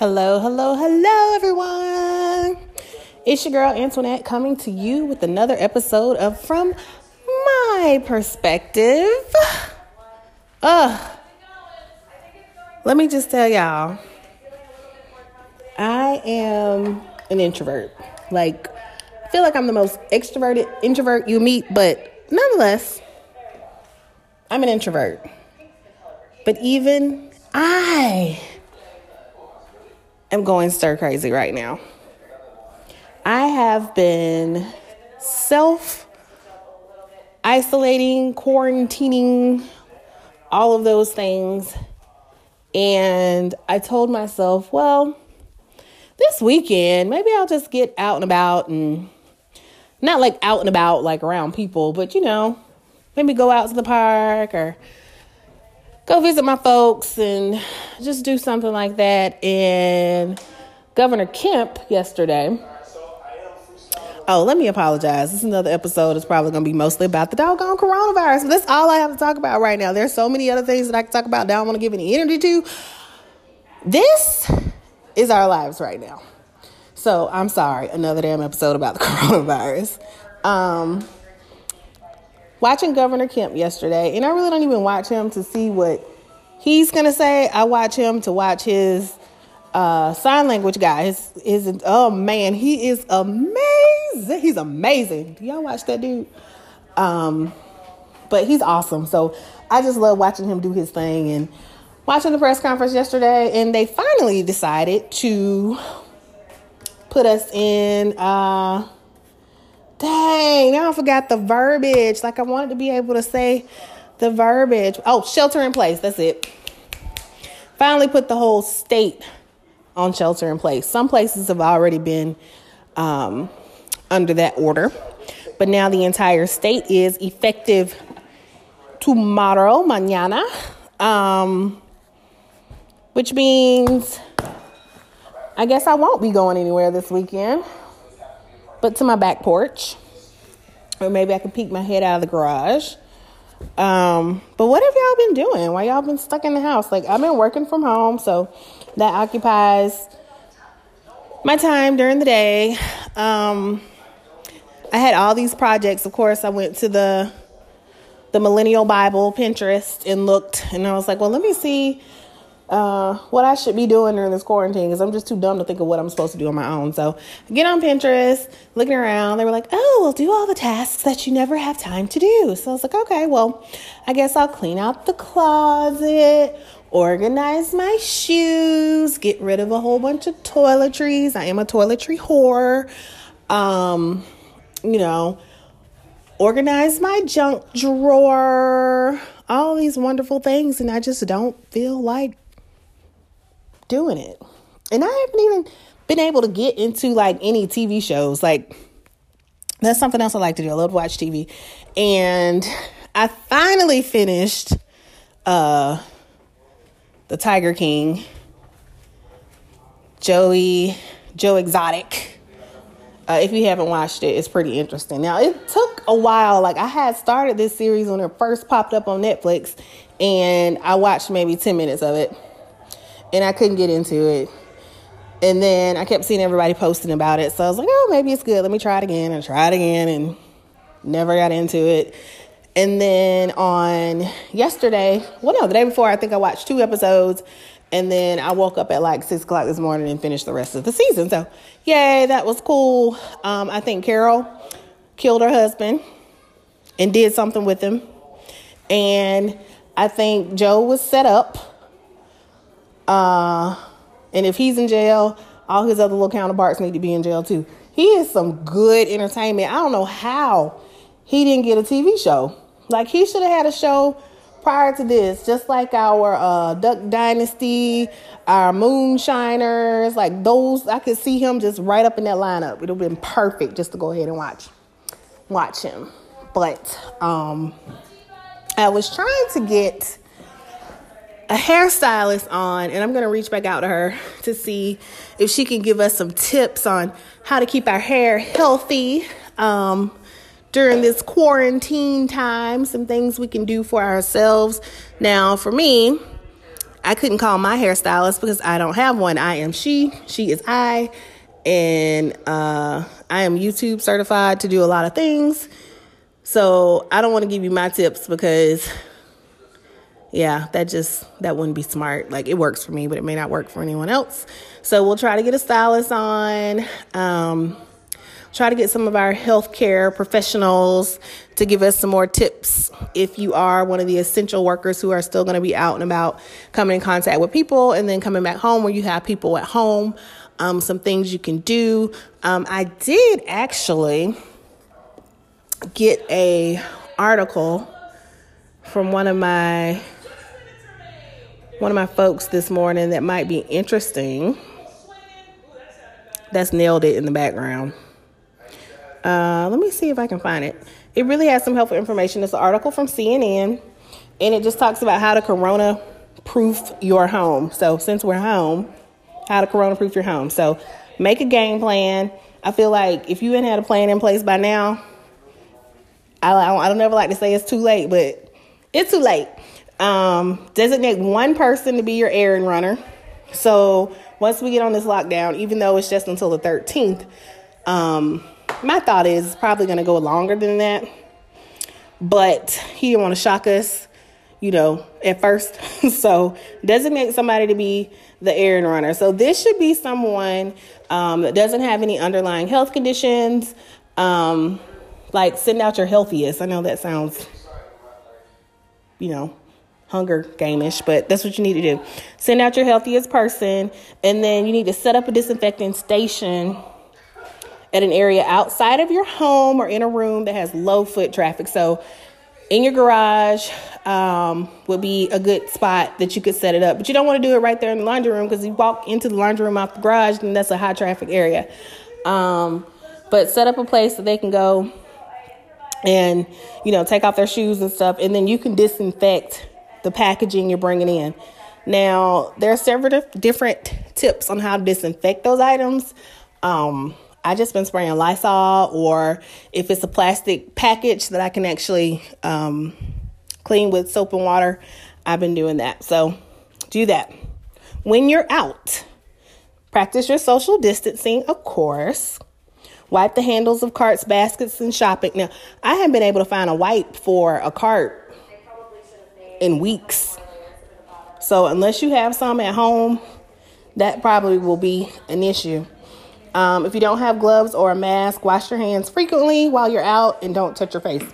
Hello, hello, hello, everyone. It's your girl Antoinette coming to you with another episode of From My Perspective. Uh, let me just tell y'all, I am an introvert. Like, I feel like I'm the most extroverted introvert you meet, but nonetheless, I'm an introvert. But even I am going stir crazy right now. I have been self isolating, quarantining, all of those things. And I told myself, well, this weekend, maybe I'll just get out and about and not like out and about, like around people, but you know, maybe go out to the park or go visit my folks and just do something like that. And Governor Kemp yesterday. Oh, let me apologize. This is another episode. It's probably going to be mostly about the doggone coronavirus. But that's all I have to talk about right now. There's so many other things that I can talk about that I don't want to give any energy to. This is our lives right now. So I'm sorry. Another damn episode about the coronavirus. Um, watching Governor Kemp yesterday, and I really don't even watch him to see what he's gonna say. I watch him to watch his uh, sign language guy. His, his oh man, he is amazing. He's amazing. Do y'all watch that dude? Um, but he's awesome. So I just love watching him do his thing and watching the press conference yesterday. And they finally decided to put us in. Uh, Dang, now I forgot the verbiage. Like I wanted to be able to say the verbiage. Oh, shelter in place. That's it. Finally put the whole state on shelter in place. Some places have already been um, under that order, but now the entire state is effective tomorrow, mañana, um, which means I guess I won't be going anywhere this weekend but to my back porch. Or maybe I could peek my head out of the garage. Um, but what have y'all been doing? Why y'all been stuck in the house? Like I've been working from home, so that occupies my time during the day. Um, I had all these projects. Of course, I went to the the Millennial Bible Pinterest and looked, and I was like, well, let me see uh, what I should be doing during this quarantine because I'm just too dumb to think of what I'm supposed to do on my own. So I get on Pinterest, looking around. They were like, oh, we'll do all the tasks that you never have time to do. So I was like, okay, well, I guess I'll clean out the closet, organize my shoes, get rid of a whole bunch of toiletries. I am a toiletry whore. Um, you know, organize my junk drawer, all these wonderful things. And I just don't feel like doing it. And I haven't even been able to get into like any TV shows. Like that's something else I like to do. I love to watch TV. And I finally finished uh The Tiger King. Joey Joe Exotic. Uh, if you haven't watched it, it's pretty interesting. Now, it took a while. Like, I had started this series when it first popped up on Netflix, and I watched maybe 10 minutes of it and I couldn't get into it. And then I kept seeing everybody posting about it. So I was like, oh, maybe it's good. Let me try it again and try it again and never got into it. And then on yesterday, well, no, the day before, I think I watched two episodes. And then I woke up at like six o'clock this morning and finished the rest of the season. So, yay, that was cool. Um, I think Carol killed her husband and did something with him. And I think Joe was set up uh, and if he's in jail, all his other little counterparts need to be in jail too. He is some good entertainment. I don't know how he didn't get a TV show. Like he should have had a show prior to this, just like our uh, Duck Dynasty, our Moonshiners, like those. I could see him just right up in that lineup. It would have been perfect just to go ahead and watch, watch him. But um, I was trying to get a hairstylist on, and I'm going to reach back out to her to see if she can give us some tips on how to keep our hair healthy um, during this quarantine time. Some things we can do for ourselves. Now, for me, I couldn't call my hairstylist because I don't have one. I am she, she is I, and uh, I am YouTube certified to do a lot of things. So I don't want to give you my tips because, yeah, that just that wouldn't be smart. Like it works for me, but it may not work for anyone else. So we'll try to get a stylist on. Um, try to get some of our healthcare professionals to give us some more tips if you are one of the essential workers who are still going to be out and about coming in contact with people and then coming back home where you have people at home um, some things you can do um, i did actually get a article from one of my one of my folks this morning that might be interesting that's nailed it in the background uh, let me see if I can find it. It really has some helpful information. It's an article from CNN, and it just talks about how to corona proof your home. So, since we're home, how to corona proof your home. So, make a game plan. I feel like if you ain't had a plan in place by now, I, I don't ever like to say it's too late, but it's too late. Um, designate one person to be your errand runner. So once we get on this lockdown, even though it's just until the 13th, um, my thought is probably going to go longer than that. But he didn't want to shock us, you know, at first. so designate somebody to be the errand runner. So this should be someone um, that doesn't have any underlying health conditions. Um, like send out your healthiest. I know that sounds, you know, hunger gameish, but that's what you need to do. Send out your healthiest person, and then you need to set up a disinfecting station at an area outside of your home or in a room that has low foot traffic. So, in your garage um, would be a good spot that you could set it up. But you don't want to do it right there in the laundry room because you walk into the laundry room out the garage and that's a high traffic area. Um, but set up a place that they can go and you know take off their shoes and stuff, and then you can disinfect the packaging you're bringing in. Now there are several different tips on how to disinfect those items. Um, I just been spraying Lysol, or if it's a plastic package that I can actually um, clean with soap and water, I've been doing that. So do that. When you're out, practice your social distancing, of course. Wipe the handles of carts, baskets, and shopping. Now, I haven't been able to find a wipe for a cart in weeks. So, unless you have some at home, that probably will be an issue. Um, if you don't have gloves or a mask, wash your hands frequently while you're out and don't touch your face.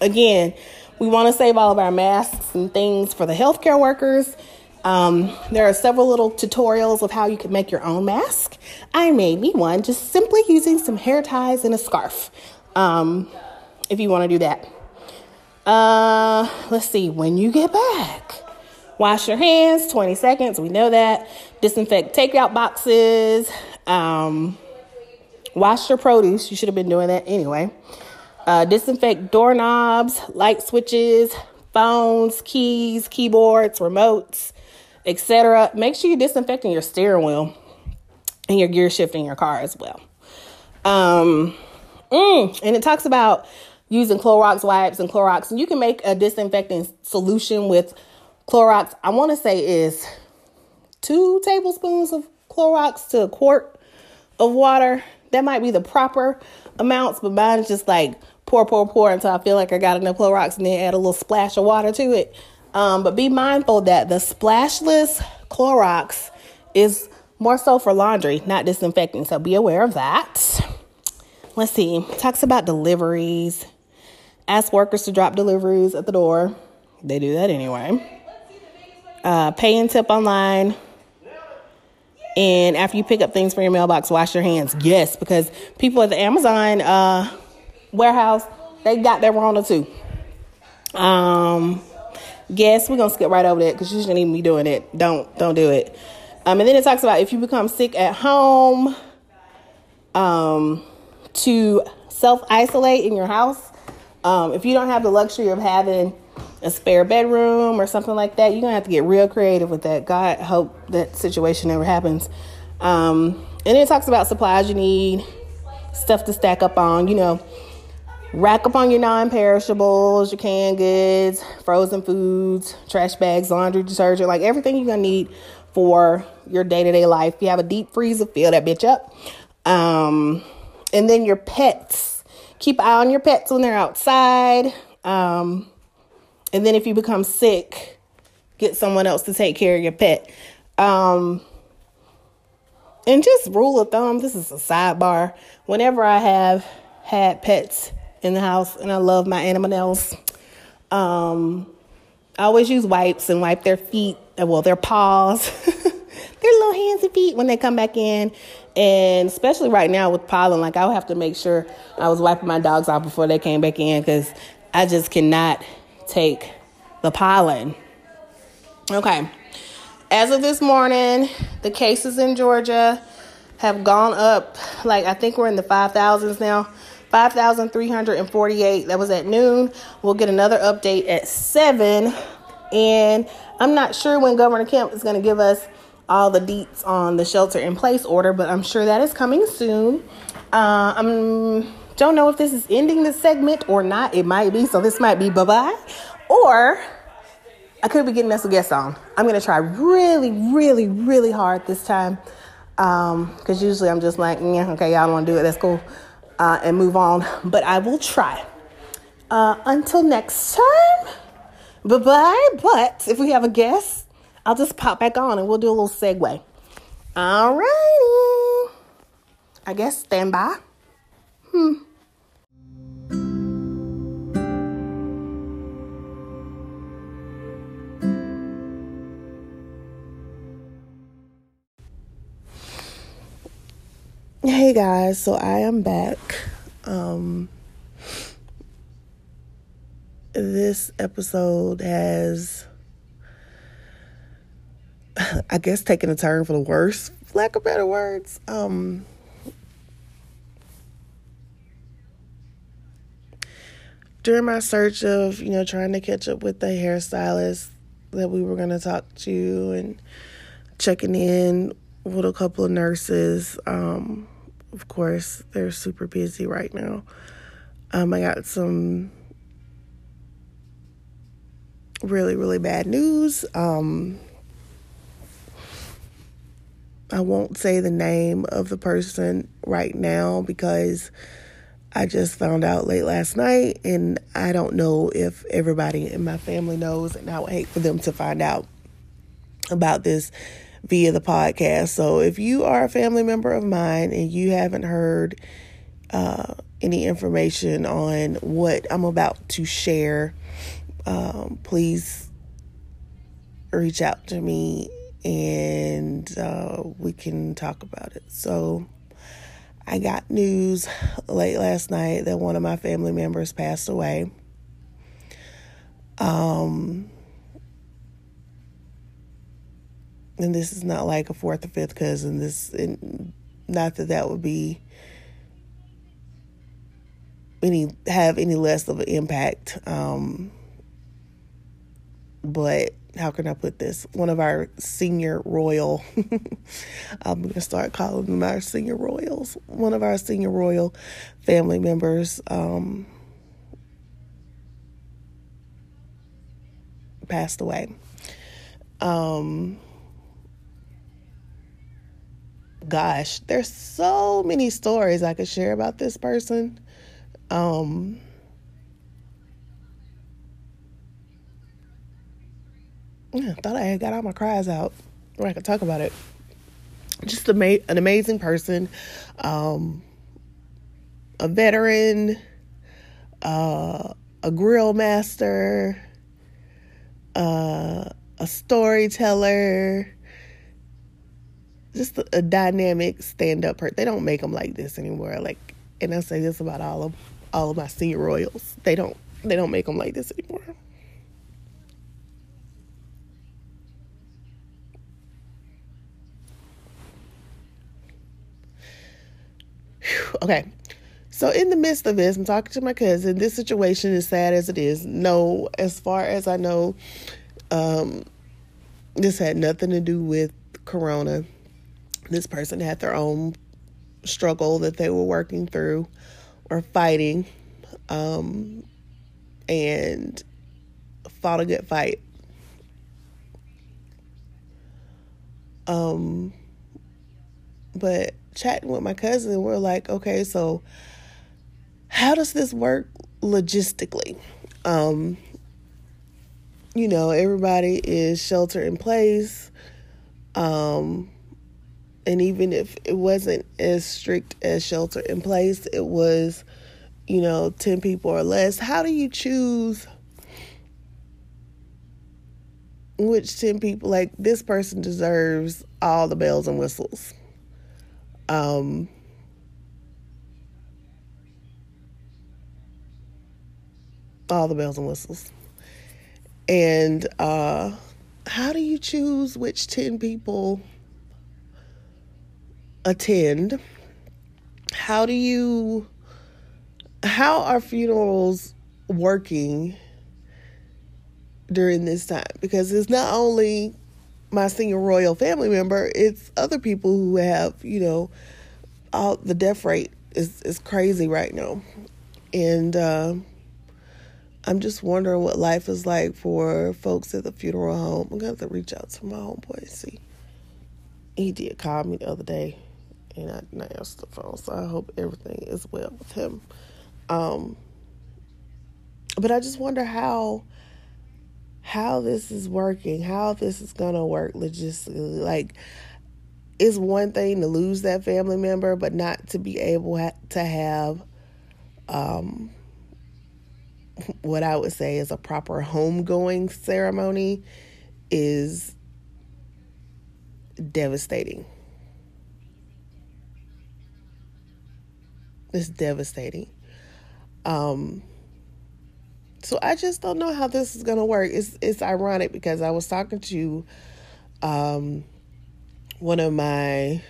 Again, we want to save all of our masks and things for the healthcare workers. Um, there are several little tutorials of how you can make your own mask. I made me one just simply using some hair ties and a scarf. Um, if you want to do that. Uh, let's see, when you get back, wash your hands 20 seconds. We know that. Disinfect takeout boxes. Um, wash your produce. You should have been doing that anyway. Uh, disinfect doorknobs, light switches, phones, keys, keyboards, remotes, etc. Make sure you're disinfecting your steering wheel and your gear shift in your car as well. Um, mm, and it talks about using Clorox wipes and Clorox, and you can make a disinfecting solution with Clorox. I want to say is two tablespoons of Clorox to a quart of water. That might be the proper amounts, but mine is just like pour, pour, pour until I feel like I got enough Clorox and then add a little splash of water to it. Um, but be mindful that the splashless Clorox is more so for laundry, not disinfecting. So be aware of that. Let's see. Talks about deliveries. Ask workers to drop deliveries at the door. They do that anyway. Uh, pay and tip online. And after you pick up things from your mailbox, wash your hands. Yes, because people at the Amazon uh, warehouse, they got their Rona too. Um, guess we're gonna skip right over that because you shouldn't even be doing it. Don't don't do it. Um, and then it talks about if you become sick at home, um, to self isolate in your house. Um, if you don't have the luxury of having a spare bedroom or something like that, you're gonna have to get real creative with that. God hope that situation never happens. Um, and it talks about supplies you need, stuff to stack up on. You know, rack up on your non-perishables, your canned goods, frozen foods, trash bags, laundry detergent, like everything you're gonna need for your day-to-day life. If you have a deep freezer, fill that bitch up. Um, and then your pets. Keep eye on your pets when they're outside. Um, and then if you become sick, get someone else to take care of your pet. Um, and just rule of thumb, this is a sidebar. Whenever I have had pets in the house and I love my animals, um, I always use wipes and wipe their feet, uh, well, their paws, their little hands and feet when they come back in. And especially right now with pollen, like I would have to make sure I was wiping my dogs off before they came back in because I just cannot take the pollen. Okay. As of this morning, the cases in Georgia have gone up. Like, I think we're in the 5,000s now. 5,348. That was at noon. We'll get another update at 7. And I'm not sure when Governor Kemp is going to give us all the deets on the shelter in place order, but I'm sure that is coming soon. Uh, I don't know if this is ending the segment or not. It might be, so this might be bye bye. Or I could be getting us a guest on. I'm to try really, really, really hard this time. Because um, usually I'm just like, yeah, okay, y'all want to do it. That's cool. Uh, and move on. But I will try. Uh, until next time, bye bye. But if we have a guest, I'll just pop back on and we'll do a little segue. All righty. I guess stand by. Hmm. Hey guys, so I am back. Um, this episode has, I guess, taking a turn for the worse, lack of better words. Um, during my search of, you know, trying to catch up with the hairstylist that we were going to talk to and checking in with a couple of nurses, um, of course, they're super busy right now. Um, I got some really, really bad news. Um, I won't say the name of the person right now because I just found out late last night and I don't know if everybody in my family knows, and I would hate for them to find out about this via the podcast. So if you are a family member of mine and you haven't heard uh, any information on what I'm about to share, um, please reach out to me and uh, we can talk about it. So I got news late last night that one of my family members passed away. Um, and this is not like a fourth or fifth cousin. This, not that that would be any have any less of an impact. Um, but how can I put this? One of our senior royal, I'm going to start calling them our senior royals. One of our senior royal family members um, passed away. Um, gosh, there's so many stories I could share about this person. Um, I thought I had got all my cries out where I could talk about it. Just ama- an amazing person, um, a veteran, uh, a grill master, uh, a storyteller, just a, a dynamic stand up person. They don't make them like this anymore. Like, and I say this about all of all of my senior royals. They don't they don't make them like this anymore. Okay. So in the midst of this, I'm talking to my cousin. This situation is sad as it is. No, as far as I know, um, this had nothing to do with corona this person had their own struggle that they were working through or fighting. um, and fought a good fight. Um, but chatting with my cousin, we're like, okay, so how does this work logistically? Um, you know, everybody is shelter in place. Um, and even if it wasn't as strict as shelter in place, it was, you know, 10 people or less. How do you choose which 10 people, like this person deserves all the bells and whistles? Um, all the bells and whistles. And uh, how do you choose which 10 people attend? How do you, how are funerals working during this time? Because it's not only my senior royal family member, it's other people who have, you know, all the death rate is, is crazy right now. And, uh, I'm just wondering what life is like for folks at the funeral home. I'm going to have to reach out to my homeboy and see. He did call me the other day, and I didn't answer the phone, so I hope everything is well with him. Um, but I just wonder how how this is working, how this is going to work logistically. Like, it's one thing to lose that family member, but not to be able ha- to have um, what I would say is a proper homegoing ceremony is devastating. It's devastating. Um, so I just don't know how this is gonna work. It's it's ironic because I was talking to um, one of my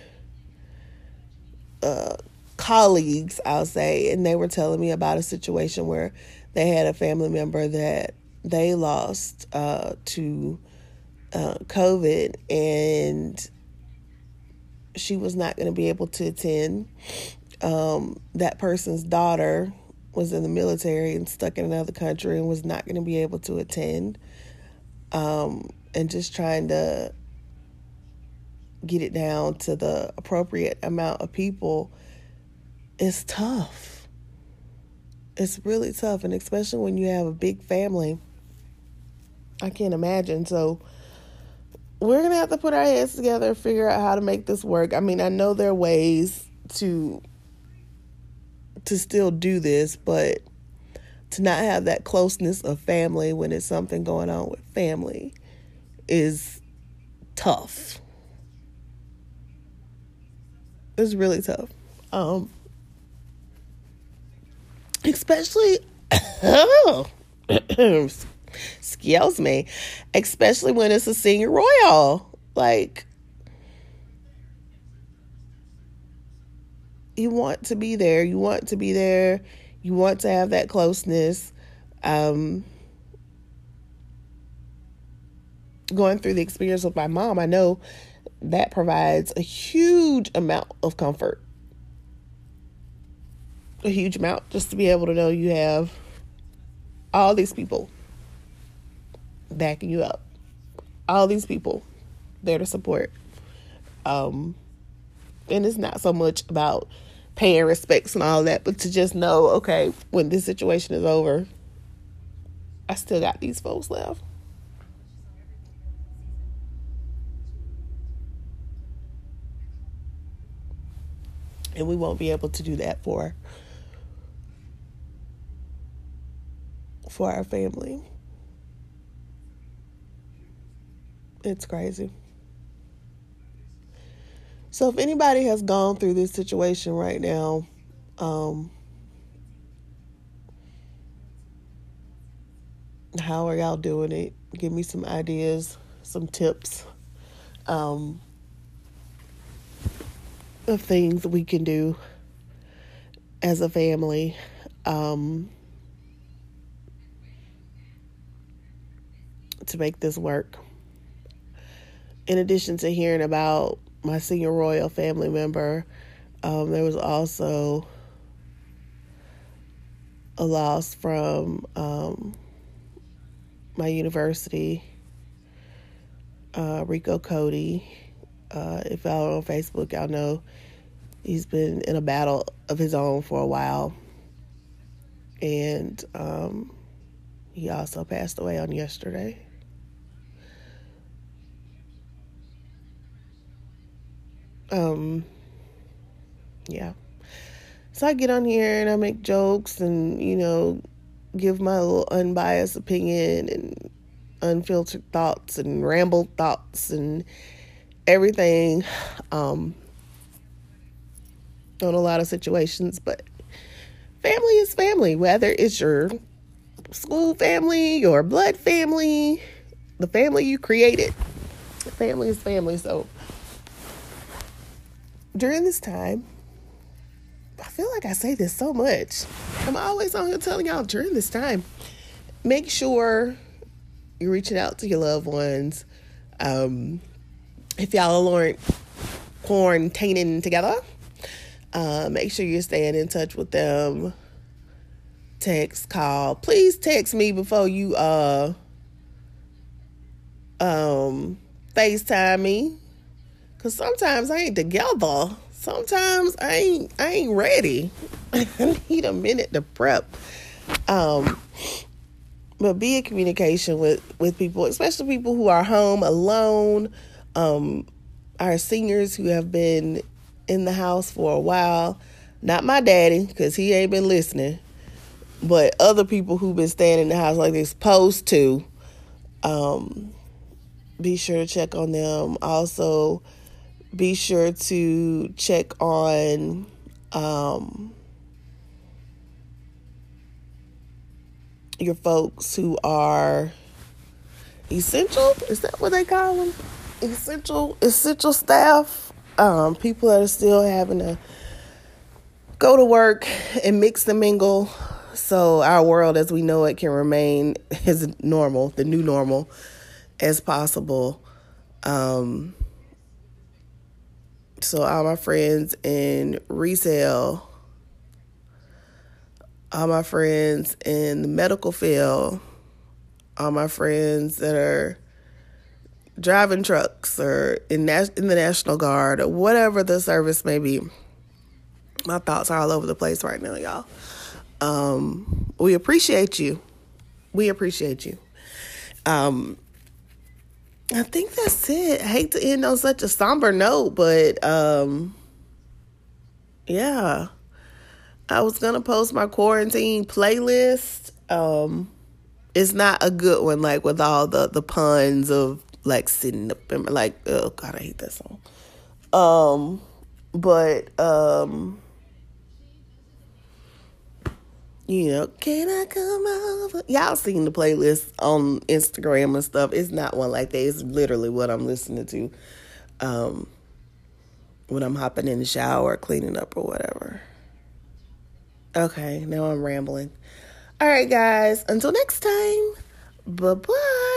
uh, colleagues, I'll say, and they were telling me about a situation where they had a family member that they lost uh, to uh, COVID, and she was not going to be able to attend. Um, that person's daughter was in the military and stuck in another country and was not going to be able to attend. Um, and just trying to get it down to the appropriate amount of people is tough it's really tough, and especially when you have a big family. I can't imagine. So we're gonna have to put our heads together and figure out how to make this work. I mean, I know there are ways to to still do this, but to not have that closeness of family when it's something going on with family is tough. It's really tough. Um, especially excuse me especially when it's a senior royal like you want to be there you want to be there you want to have that closeness um, going through the experience with my mom i know that provides a huge amount of comfort a huge amount just to be able to know you have all these people backing you up, all these people there to support. Um, and it's not so much about paying respects and all that, but to just know, okay, when this situation is over, I still got these folks left. And we won't be able to do that for for our family. It's crazy. So, if anybody has gone through this situation right now, um, how are y'all doing it? Give me some ideas, some tips um, of things we can do as a family. Um, to make this work. In addition to hearing about my senior royal family member, um, there was also a loss from um, my university, uh, Rico Cody. Uh, if y'all are on Facebook, y'all know he's been in a battle of his own for a while. And um, he also passed away on yesterday. Um, yeah. So I get on here and I make jokes and, you know, give my little unbiased opinion and unfiltered thoughts and rambled thoughts and everything um, on a lot of situations. But family is family, whether it's your school family, your blood family, the family you created. Family is family. So during this time, I feel like I say this so much. I'm always on here telling y'all during this time, make sure you're reaching out to your loved ones. Um, if y'all aren't quarantining together, uh, make sure you're staying in touch with them. Text, call. Please text me before you uh um FaceTime me. Cause sometimes I ain't together. Sometimes I ain't I ain't ready. I need a minute to prep. Um but be in communication with with people, especially people who are home alone. Um our seniors who have been in the house for a while. Not my daddy, because he ain't been listening. But other people who've been staying in the house like they're supposed to. Um, be sure to check on them. Also, be sure to check on um, your folks who are essential. Is that what they call them? Essential, essential staff. Um, people that are still having to go to work and mix and mingle so our world as we know it can remain as normal, the new normal, as possible. Um, so all my friends in resale, all my friends in the medical field, all my friends that are driving trucks or in, in the National Guard or whatever the service may be. My thoughts are all over the place right now, y'all. Um, we appreciate you. We appreciate you. Um, I think that's it. I hate to end on such a somber note, but um, yeah. I was gonna post my quarantine playlist. Um, it's not a good one, like with all the the puns of like sitting up and like oh god, I hate that song. Um, but um you know, can I come over? Y'all seen the playlist on Instagram and stuff. It's not one like that. It's literally what I'm listening to um, when I'm hopping in the shower, cleaning up, or whatever. Okay, now I'm rambling. All right, guys. Until next time. Bye bye.